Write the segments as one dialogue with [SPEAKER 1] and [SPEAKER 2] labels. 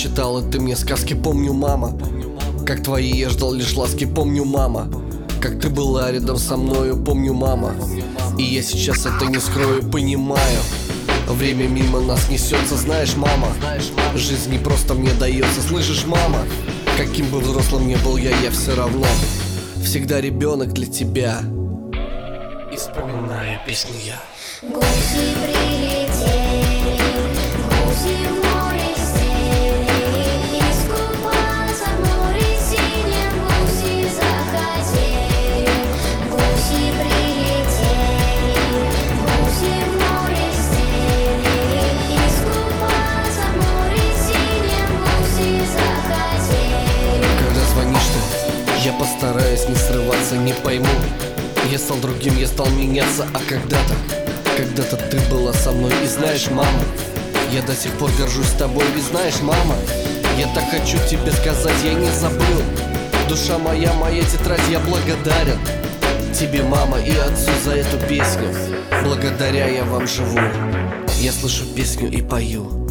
[SPEAKER 1] читала ты мне сказки, помню, мама. Как твои я ждал лишь ласки, помню, мама. Как ты была рядом со мною, помню, мама. И я сейчас это не скрою, понимаю. Время мимо нас несется, знаешь, мама. Жизнь не просто мне дается, слышишь, мама? Каким бы взрослым не был я, я все равно. Всегда ребенок для тебя. И вспоминаю песню я.
[SPEAKER 2] Гуси прилетели, гуси
[SPEAKER 1] я постараюсь не срываться, не пойму. Я стал другим, я стал меняться, а когда-то Когда-то ты была со мной. И знаешь, мама Я до сих пор горжусь тобой, ведь знаешь, мама Я так хочу тебе сказать, я не забыл. Душа моя, моя тетрадь, я благодарен Тебе, мама, и отцу за эту песню. Благодаря я вам живу. Я слышу песню и пою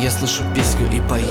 [SPEAKER 1] Я слышу песню и пою